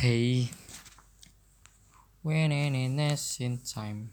Hey, when in in time.